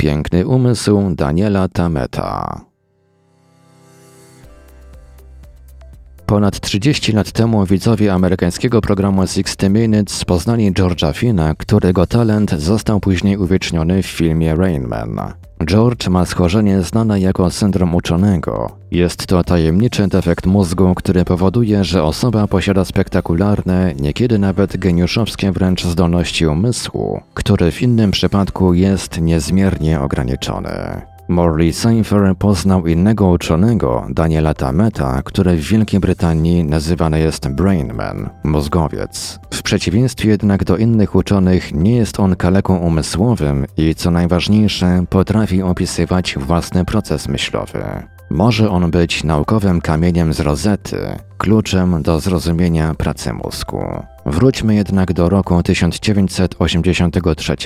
Piękny umysł Daniela Tameta. Ponad 30 lat temu widzowie amerykańskiego programu 60 Minutes poznali George'a Fina, którego talent został później uwieczniony w filmie Rain Man. George ma schorzenie znane jako syndrom uczonego. Jest to tajemniczy defekt mózgu, który powoduje, że osoba posiada spektakularne, niekiedy nawet geniuszowskie wręcz zdolności umysłu, który w innym przypadku jest niezmiernie ograniczony. Morley Safer poznał innego uczonego, Daniela Tameta, który w Wielkiej Brytanii nazywany jest Brainman, mózgowiec. W przeciwieństwie jednak do innych uczonych nie jest on kaleką umysłowym i co najważniejsze potrafi opisywać własny proces myślowy. Może on być naukowym kamieniem z rozety, kluczem do zrozumienia pracy mózgu. Wróćmy jednak do roku 1983,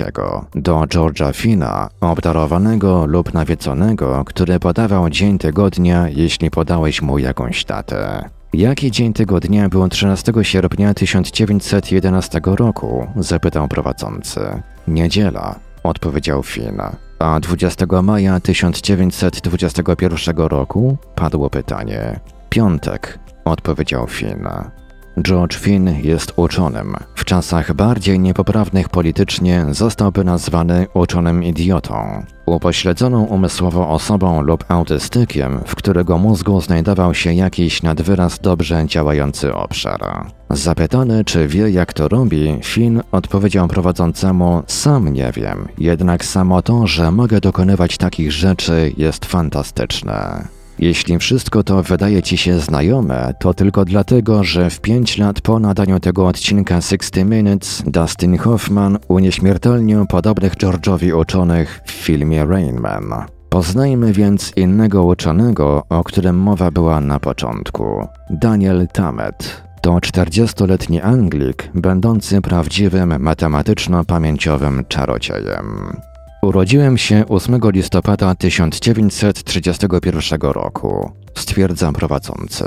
do George'a Fina, obdarowanego lub nawieconego, który podawał dzień tygodnia, jeśli podałeś mu jakąś datę. Jaki dzień tygodnia był 13 sierpnia 1911 roku? zapytał prowadzący. Niedziela, odpowiedział Finn. A 20 maja 1921 roku padło pytanie. Piątek, odpowiedział Finn. George Finn jest uczonym. W czasach bardziej niepoprawnych politycznie zostałby nazwany uczonym idiotą. Upośledzoną umysłowo osobą lub autystykiem, w którego mózgu znajdował się jakiś nadwyraz dobrze działający obszar. Zapytany, czy wie jak to robi, Finn odpowiedział prowadzącemu: Sam nie wiem, jednak samo to, że mogę dokonywać takich rzeczy jest fantastyczne. Jeśli wszystko to wydaje Ci się znajome, to tylko dlatego, że w 5 lat po nadaniu tego odcinka 60 Minutes Dustin Hoffman unieśmiertelnił podobnych George'owi uczonych w filmie Rain Man. Poznajmy więc innego uczonego, o którym mowa była na początku. Daniel Tammet. To 40-letni Anglik, będący prawdziwym matematyczno-pamięciowym czarodziejem. Urodziłem się 8 listopada 1931 roku, stwierdza prowadzący.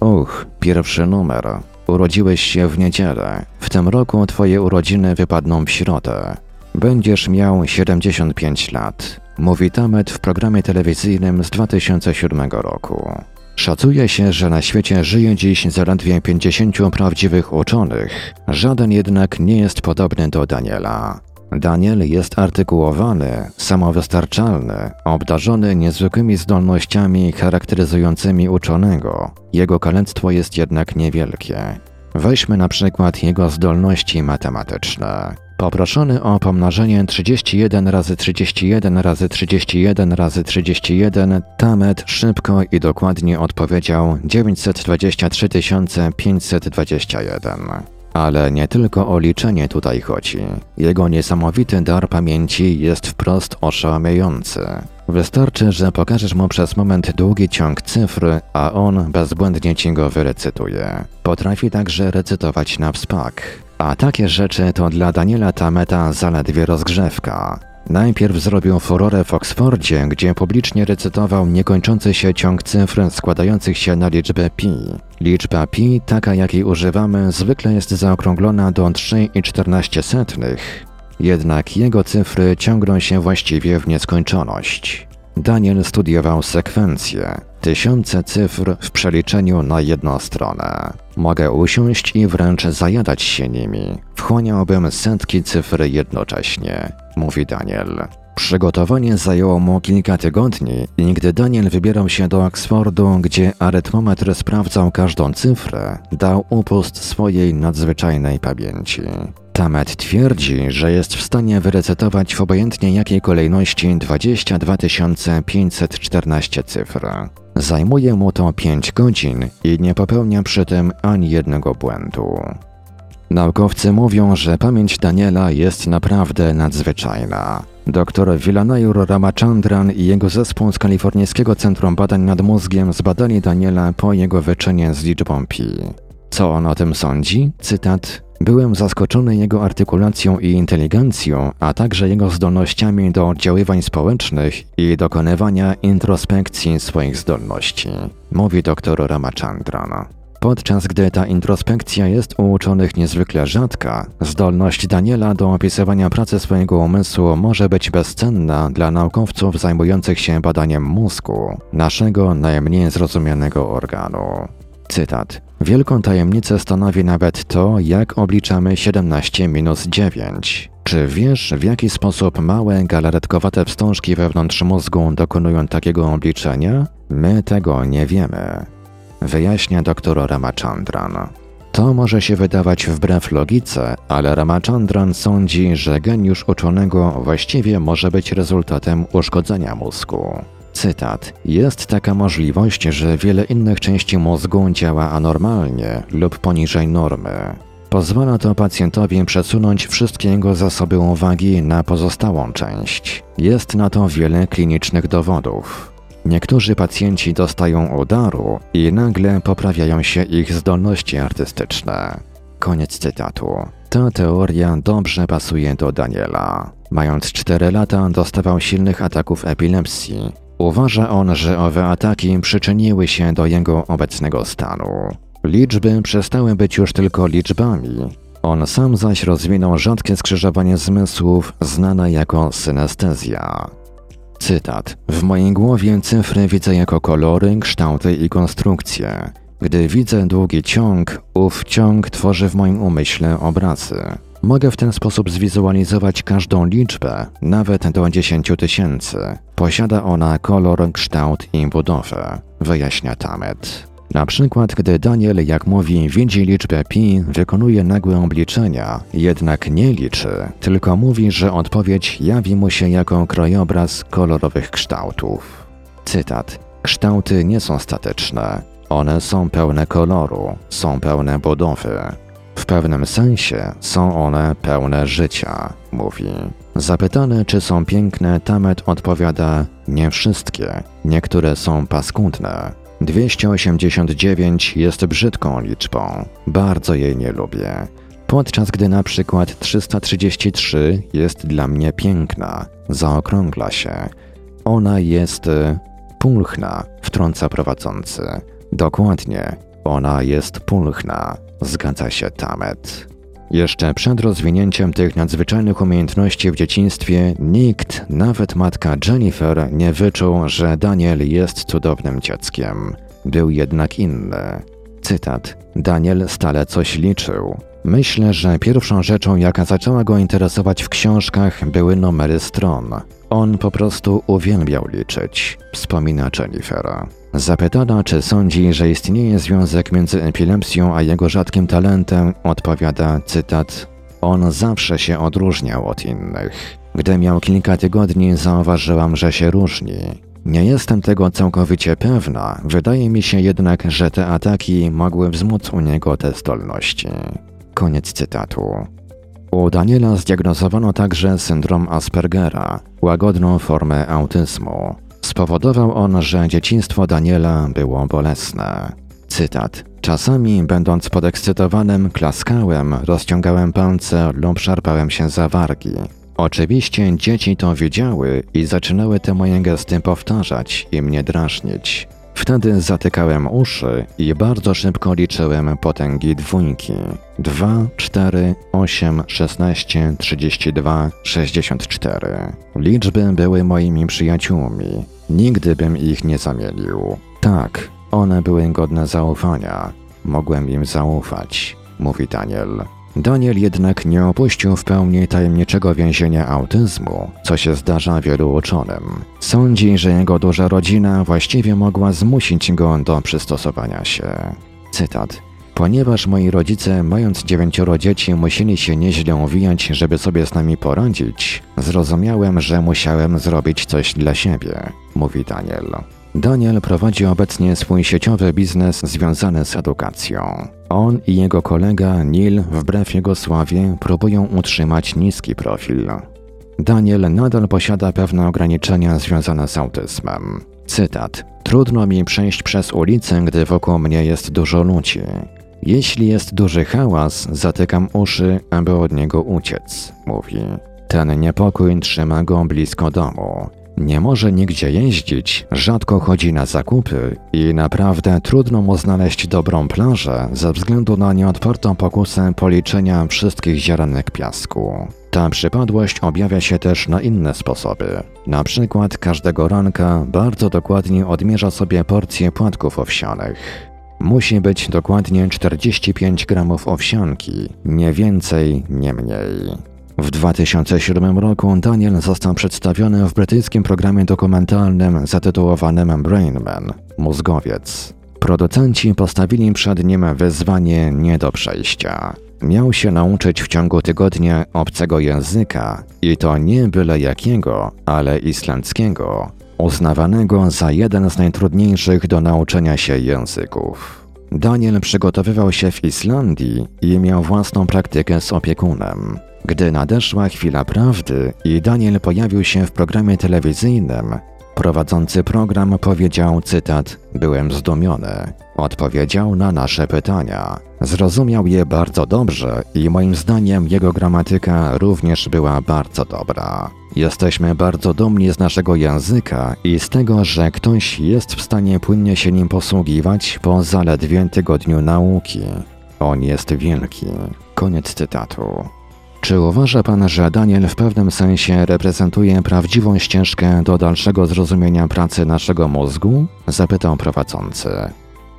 Uch, pierwszy numer. Urodziłeś się w niedzielę. W tym roku twoje urodziny wypadną w środę. Będziesz miał 75 lat, mówi Tamet w programie telewizyjnym z 2007 roku. Szacuje się, że na świecie żyje dziś zaledwie 50 prawdziwych uczonych, żaden jednak nie jest podobny do Daniela. Daniel jest artykułowany, samowystarczalny, obdarzony niezwykłymi zdolnościami charakteryzującymi uczonego. Jego kalectwo jest jednak niewielkie. Weźmy na przykład jego zdolności matematyczne. Poproszony o pomnożenie 31 razy 31 razy 31 razy 31, Tamet szybko i dokładnie odpowiedział 923 521. Ale nie tylko o liczenie tutaj chodzi. Jego niesamowity dar pamięci jest wprost oszałamiający. Wystarczy, że pokażesz mu przez moment długi ciąg cyfr, a on bezbłędnie ci go wyrecytuje. Potrafi także recytować na wspak. A takie rzeczy to dla Daniela Tameta zaledwie rozgrzewka. Najpierw zrobił furorę w Oksfordzie, gdzie publicznie recytował niekończący się ciąg cyfr składających się na liczbę pi. Liczba pi, taka jakiej używamy, zwykle jest zaokrąglona do 3,14. Jednak jego cyfry ciągną się właściwie w nieskończoność. Daniel studiował sekwencje, tysiące cyfr w przeliczeniu na jedną stronę. Mogę usiąść i wręcz zajadać się nimi. Wchłaniałbym setki cyfr jednocześnie, mówi Daniel. Przygotowanie zajęło mu kilka tygodni i gdy Daniel wybierał się do Oxfordu, gdzie arytmometr sprawdzał każdą cyfrę, dał upust swojej nadzwyczajnej pamięci. Tamet twierdzi, że jest w stanie wyrecytować w obojętnie jakiej kolejności 22 514 cyfr. Zajmuje mu to 5 godzin i nie popełnia przy tym ani jednego błędu. Naukowcy mówią, że pamięć Daniela jest naprawdę nadzwyczajna. Dr Vilanayur Ramachandran i jego zespół z Kalifornijskiego Centrum Badań nad Mózgiem zbadali Daniela po jego wyczynie z liczbą pi. Co on o tym sądzi? Cytat Byłem zaskoczony jego artykulacją i inteligencją, a także jego zdolnościami do oddziaływań społecznych i dokonywania introspekcji swoich zdolności, mówi dr Ramachandran. Podczas gdy ta introspekcja jest u uczonych niezwykle rzadka, zdolność Daniela do opisywania pracy swojego umysłu może być bezcenna dla naukowców zajmujących się badaniem mózgu, naszego najmniej zrozumianego organu. Cytat. Wielką tajemnicę stanowi nawet to, jak obliczamy 17 minus 9. Czy wiesz, w jaki sposób małe, galaretkowate wstążki wewnątrz mózgu dokonują takiego obliczenia? My tego nie wiemy. Wyjaśnia dr Ramachandran. To może się wydawać wbrew logice, ale Ramachandran sądzi, że geniusz uczonego właściwie może być rezultatem uszkodzenia mózgu. Cytat. Jest taka możliwość, że wiele innych części mózgu działa anormalnie lub poniżej normy. Pozwala to pacjentowi przesunąć wszystkie jego zasoby uwagi na pozostałą część. Jest na to wiele klinicznych dowodów. Niektórzy pacjenci dostają udaru i nagle poprawiają się ich zdolności artystyczne. Koniec cytatu. Ta teoria dobrze pasuje do Daniela. Mając 4 lata, dostawał silnych ataków epilepsji. Uważa on, że owe ataki przyczyniły się do jego obecnego stanu. Liczby przestały być już tylko liczbami. On sam zaś rozwinął rzadkie skrzyżowanie zmysłów, znane jako synestezja. Cytat. W mojej głowie cyfry widzę jako kolory, kształty i konstrukcje. Gdy widzę długi ciąg, ów ciąg tworzy w moim umyśle obrazy. Mogę w ten sposób zwizualizować każdą liczbę, nawet do 10 tysięcy. Posiada ona kolor, kształt i budowę, wyjaśnia Tamet. Na przykład, gdy Daniel, jak mówi, widzi liczbę pi, wykonuje nagłe obliczenia, jednak nie liczy, tylko mówi, że odpowiedź jawi mu się jako krajobraz kolorowych kształtów. Cytat. Kształty nie są statyczne. One są pełne koloru, są pełne budowy. W pewnym sensie są one pełne życia, mówi. Zapytany, czy są piękne, Tamet odpowiada: Nie wszystkie, niektóre są paskudne. 289 jest brzydką liczbą. Bardzo jej nie lubię. Podczas gdy na przykład 333 jest dla mnie piękna, zaokrągla się. Ona jest y, pulchna, wtrąca prowadzący. Dokładnie, ona jest pulchna, zgadza się Tamet. Jeszcze przed rozwinięciem tych nadzwyczajnych umiejętności w dzieciństwie nikt, nawet matka Jennifer, nie wyczuł, że Daniel jest cudownym dzieckiem. Był jednak inny. Cytat. Daniel stale coś liczył. Myślę, że pierwszą rzeczą, jaka zaczęła go interesować w książkach, były numery stron. On po prostu uwielbiał liczyć, wspomina Jennifer. Zapytana, czy sądzi, że istnieje związek między epilepsją a jego rzadkim talentem, odpowiada cytat: On zawsze się odróżniał od innych. Gdy miał kilka tygodni, zauważyłam, że się różni. Nie jestem tego całkowicie pewna, wydaje mi się jednak, że te ataki mogły wzmóc u niego te zdolności. Koniec cytatu. U Daniela zdiagnozowano także syndrom Aspergera, łagodną formę autyzmu. Spowodował on, że dzieciństwo Daniela było bolesne. Cytat. Czasami, będąc podekscytowanym, klaskałem, rozciągałem palce lub szarpałem się za wargi. Oczywiście dzieci to wiedziały i zaczynały te moje gesty powtarzać i mnie drażnić. Wtedy zatykałem uszy i bardzo szybko liczyłem potęgi dwójki. 2, 4, 8, 16, 32, 64. Liczby były moimi przyjaciółmi. Nigdy bym ich nie zamienił. Tak, one były godne zaufania. Mogłem im zaufać, mówi Daniel. Daniel jednak nie opuścił w pełni tajemniczego więzienia autyzmu, co się zdarza wielu uczonym. Sądzi, że jego duża rodzina właściwie mogła zmusić go do przystosowania się. Cytat. Ponieważ moi rodzice, mając dziewięcioro dzieci, musieli się nieźle uwijać, żeby sobie z nami poradzić, zrozumiałem, że musiałem zrobić coś dla siebie, mówi Daniel. Daniel prowadzi obecnie swój sieciowy biznes związany z edukacją. On i jego kolega Neil, wbrew jego sławie, próbują utrzymać niski profil. Daniel nadal posiada pewne ograniczenia związane z autyzmem. Cytat: Trudno mi przejść przez ulicę, gdy wokół mnie jest dużo ludzi. Jeśli jest duży hałas, zatykam uszy, aby od niego uciec, mówi. Ten niepokój trzyma go blisko domu. Nie może nigdzie jeździć, rzadko chodzi na zakupy i naprawdę trudno mu znaleźć dobrą plażę ze względu na nieodpartą pokusę policzenia wszystkich ziarenek piasku. Ta przypadłość objawia się też na inne sposoby. Na przykład każdego ranka bardzo dokładnie odmierza sobie porcję płatków owsianych. Musi być dokładnie 45 gramów owsianki, nie więcej, nie mniej. W 2007 roku Daniel został przedstawiony w brytyjskim programie dokumentalnym zatytułowanym Brainman Mózgowiec. Producenci postawili przed nim wyzwanie nie do przejścia. Miał się nauczyć w ciągu tygodnia obcego języka i to nie byle jakiego, ale islandzkiego, uznawanego za jeden z najtrudniejszych do nauczenia się języków. Daniel przygotowywał się w Islandii i miał własną praktykę z opiekunem. Gdy nadeszła chwila prawdy i Daniel pojawił się w programie telewizyjnym, prowadzący program powiedział cytat: Byłem zdumiony. Odpowiedział na nasze pytania. Zrozumiał je bardzo dobrze i moim zdaniem jego gramatyka również była bardzo dobra. Jesteśmy bardzo dumni z naszego języka i z tego, że ktoś jest w stanie płynnie się nim posługiwać po zaledwie tygodniu nauki. On jest wielki. Koniec cytatu. Czy uważa pan, że Daniel w pewnym sensie reprezentuje prawdziwą ścieżkę do dalszego zrozumienia pracy naszego mózgu? Zapytał prowadzący.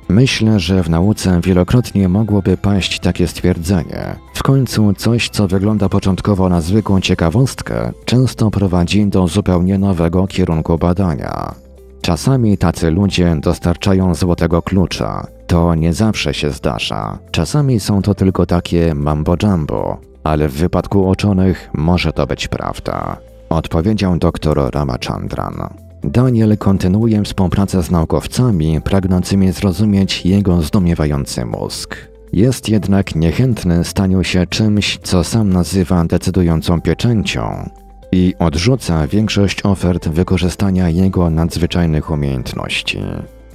Myślę, że w nauce wielokrotnie mogłoby paść takie stwierdzenie. W końcu coś, co wygląda początkowo na zwykłą ciekawostkę, często prowadzi do zupełnie nowego kierunku badania. Czasami tacy ludzie dostarczają złotego klucza. To nie zawsze się zdarza. Czasami są to tylko takie mambo jumbo, ale w wypadku uczonych może to być prawda. Odpowiedział dr Ramachandran. Daniel kontynuuje współpracę z naukowcami pragnącymi zrozumieć jego zdumiewający mózg. Jest jednak niechętny staniu się czymś, co sam nazywa decydującą pieczęcią i odrzuca większość ofert wykorzystania jego nadzwyczajnych umiejętności.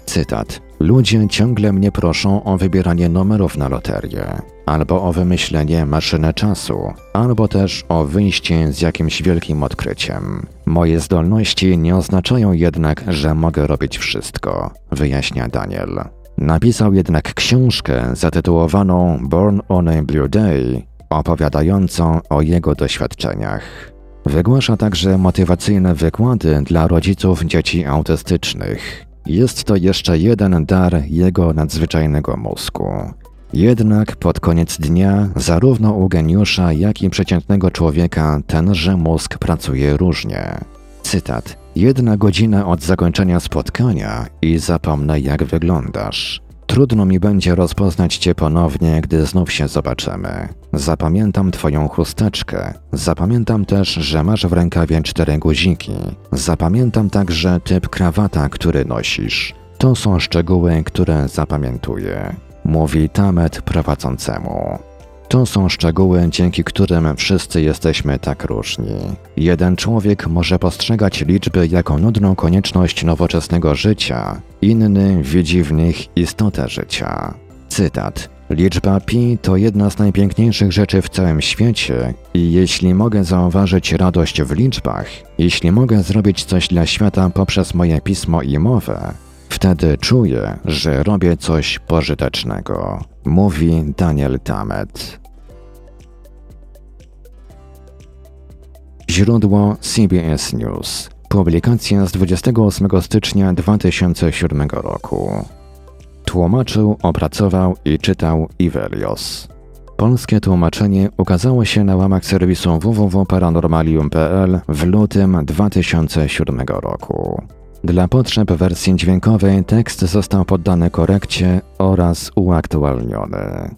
Cytat. Ludzie ciągle mnie proszą o wybieranie numerów na loterię, albo o wymyślenie maszyny czasu, albo też o wyjście z jakimś wielkim odkryciem. Moje zdolności nie oznaczają jednak, że mogę robić wszystko, wyjaśnia Daniel. Napisał jednak książkę zatytułowaną Born on a Blue Day, opowiadającą o jego doświadczeniach. Wygłasza także motywacyjne wykłady dla rodziców dzieci autystycznych. Jest to jeszcze jeden dar jego nadzwyczajnego mózgu. Jednak pod koniec dnia, zarówno u geniusza, jak i przeciętnego człowieka, tenże mózg pracuje różnie. Cytat. Jedna godzina od zakończenia spotkania i zapomnę, jak wyglądasz. Trudno mi będzie rozpoznać Cię ponownie, gdy znów się zobaczymy. Zapamiętam Twoją chusteczkę. Zapamiętam też, że masz w rękawie cztery guziki. Zapamiętam także typ krawata, który nosisz. To są szczegóły, które zapamiętuję. Mówi Tamet prowadzącemu. To są szczegóły, dzięki którym wszyscy jesteśmy tak różni. Jeden człowiek może postrzegać liczby jako nudną konieczność nowoczesnego życia, inny widzi w nich istotę życia. Cytat. Liczba pi to jedna z najpiękniejszych rzeczy w całym świecie i jeśli mogę zauważyć radość w liczbach, jeśli mogę zrobić coś dla świata poprzez moje pismo i mowę, wtedy czuję, że robię coś pożytecznego, mówi Daniel Tamet. Źródło CBS News. Publikacja z 28 stycznia 2007 roku. Tłumaczył, opracował i czytał Ivelios. Polskie tłumaczenie ukazało się na łamach serwisu www.paranormalium.pl w lutym 2007 roku. Dla potrzeb wersji dźwiękowej tekst został poddany korekcie oraz uaktualniony.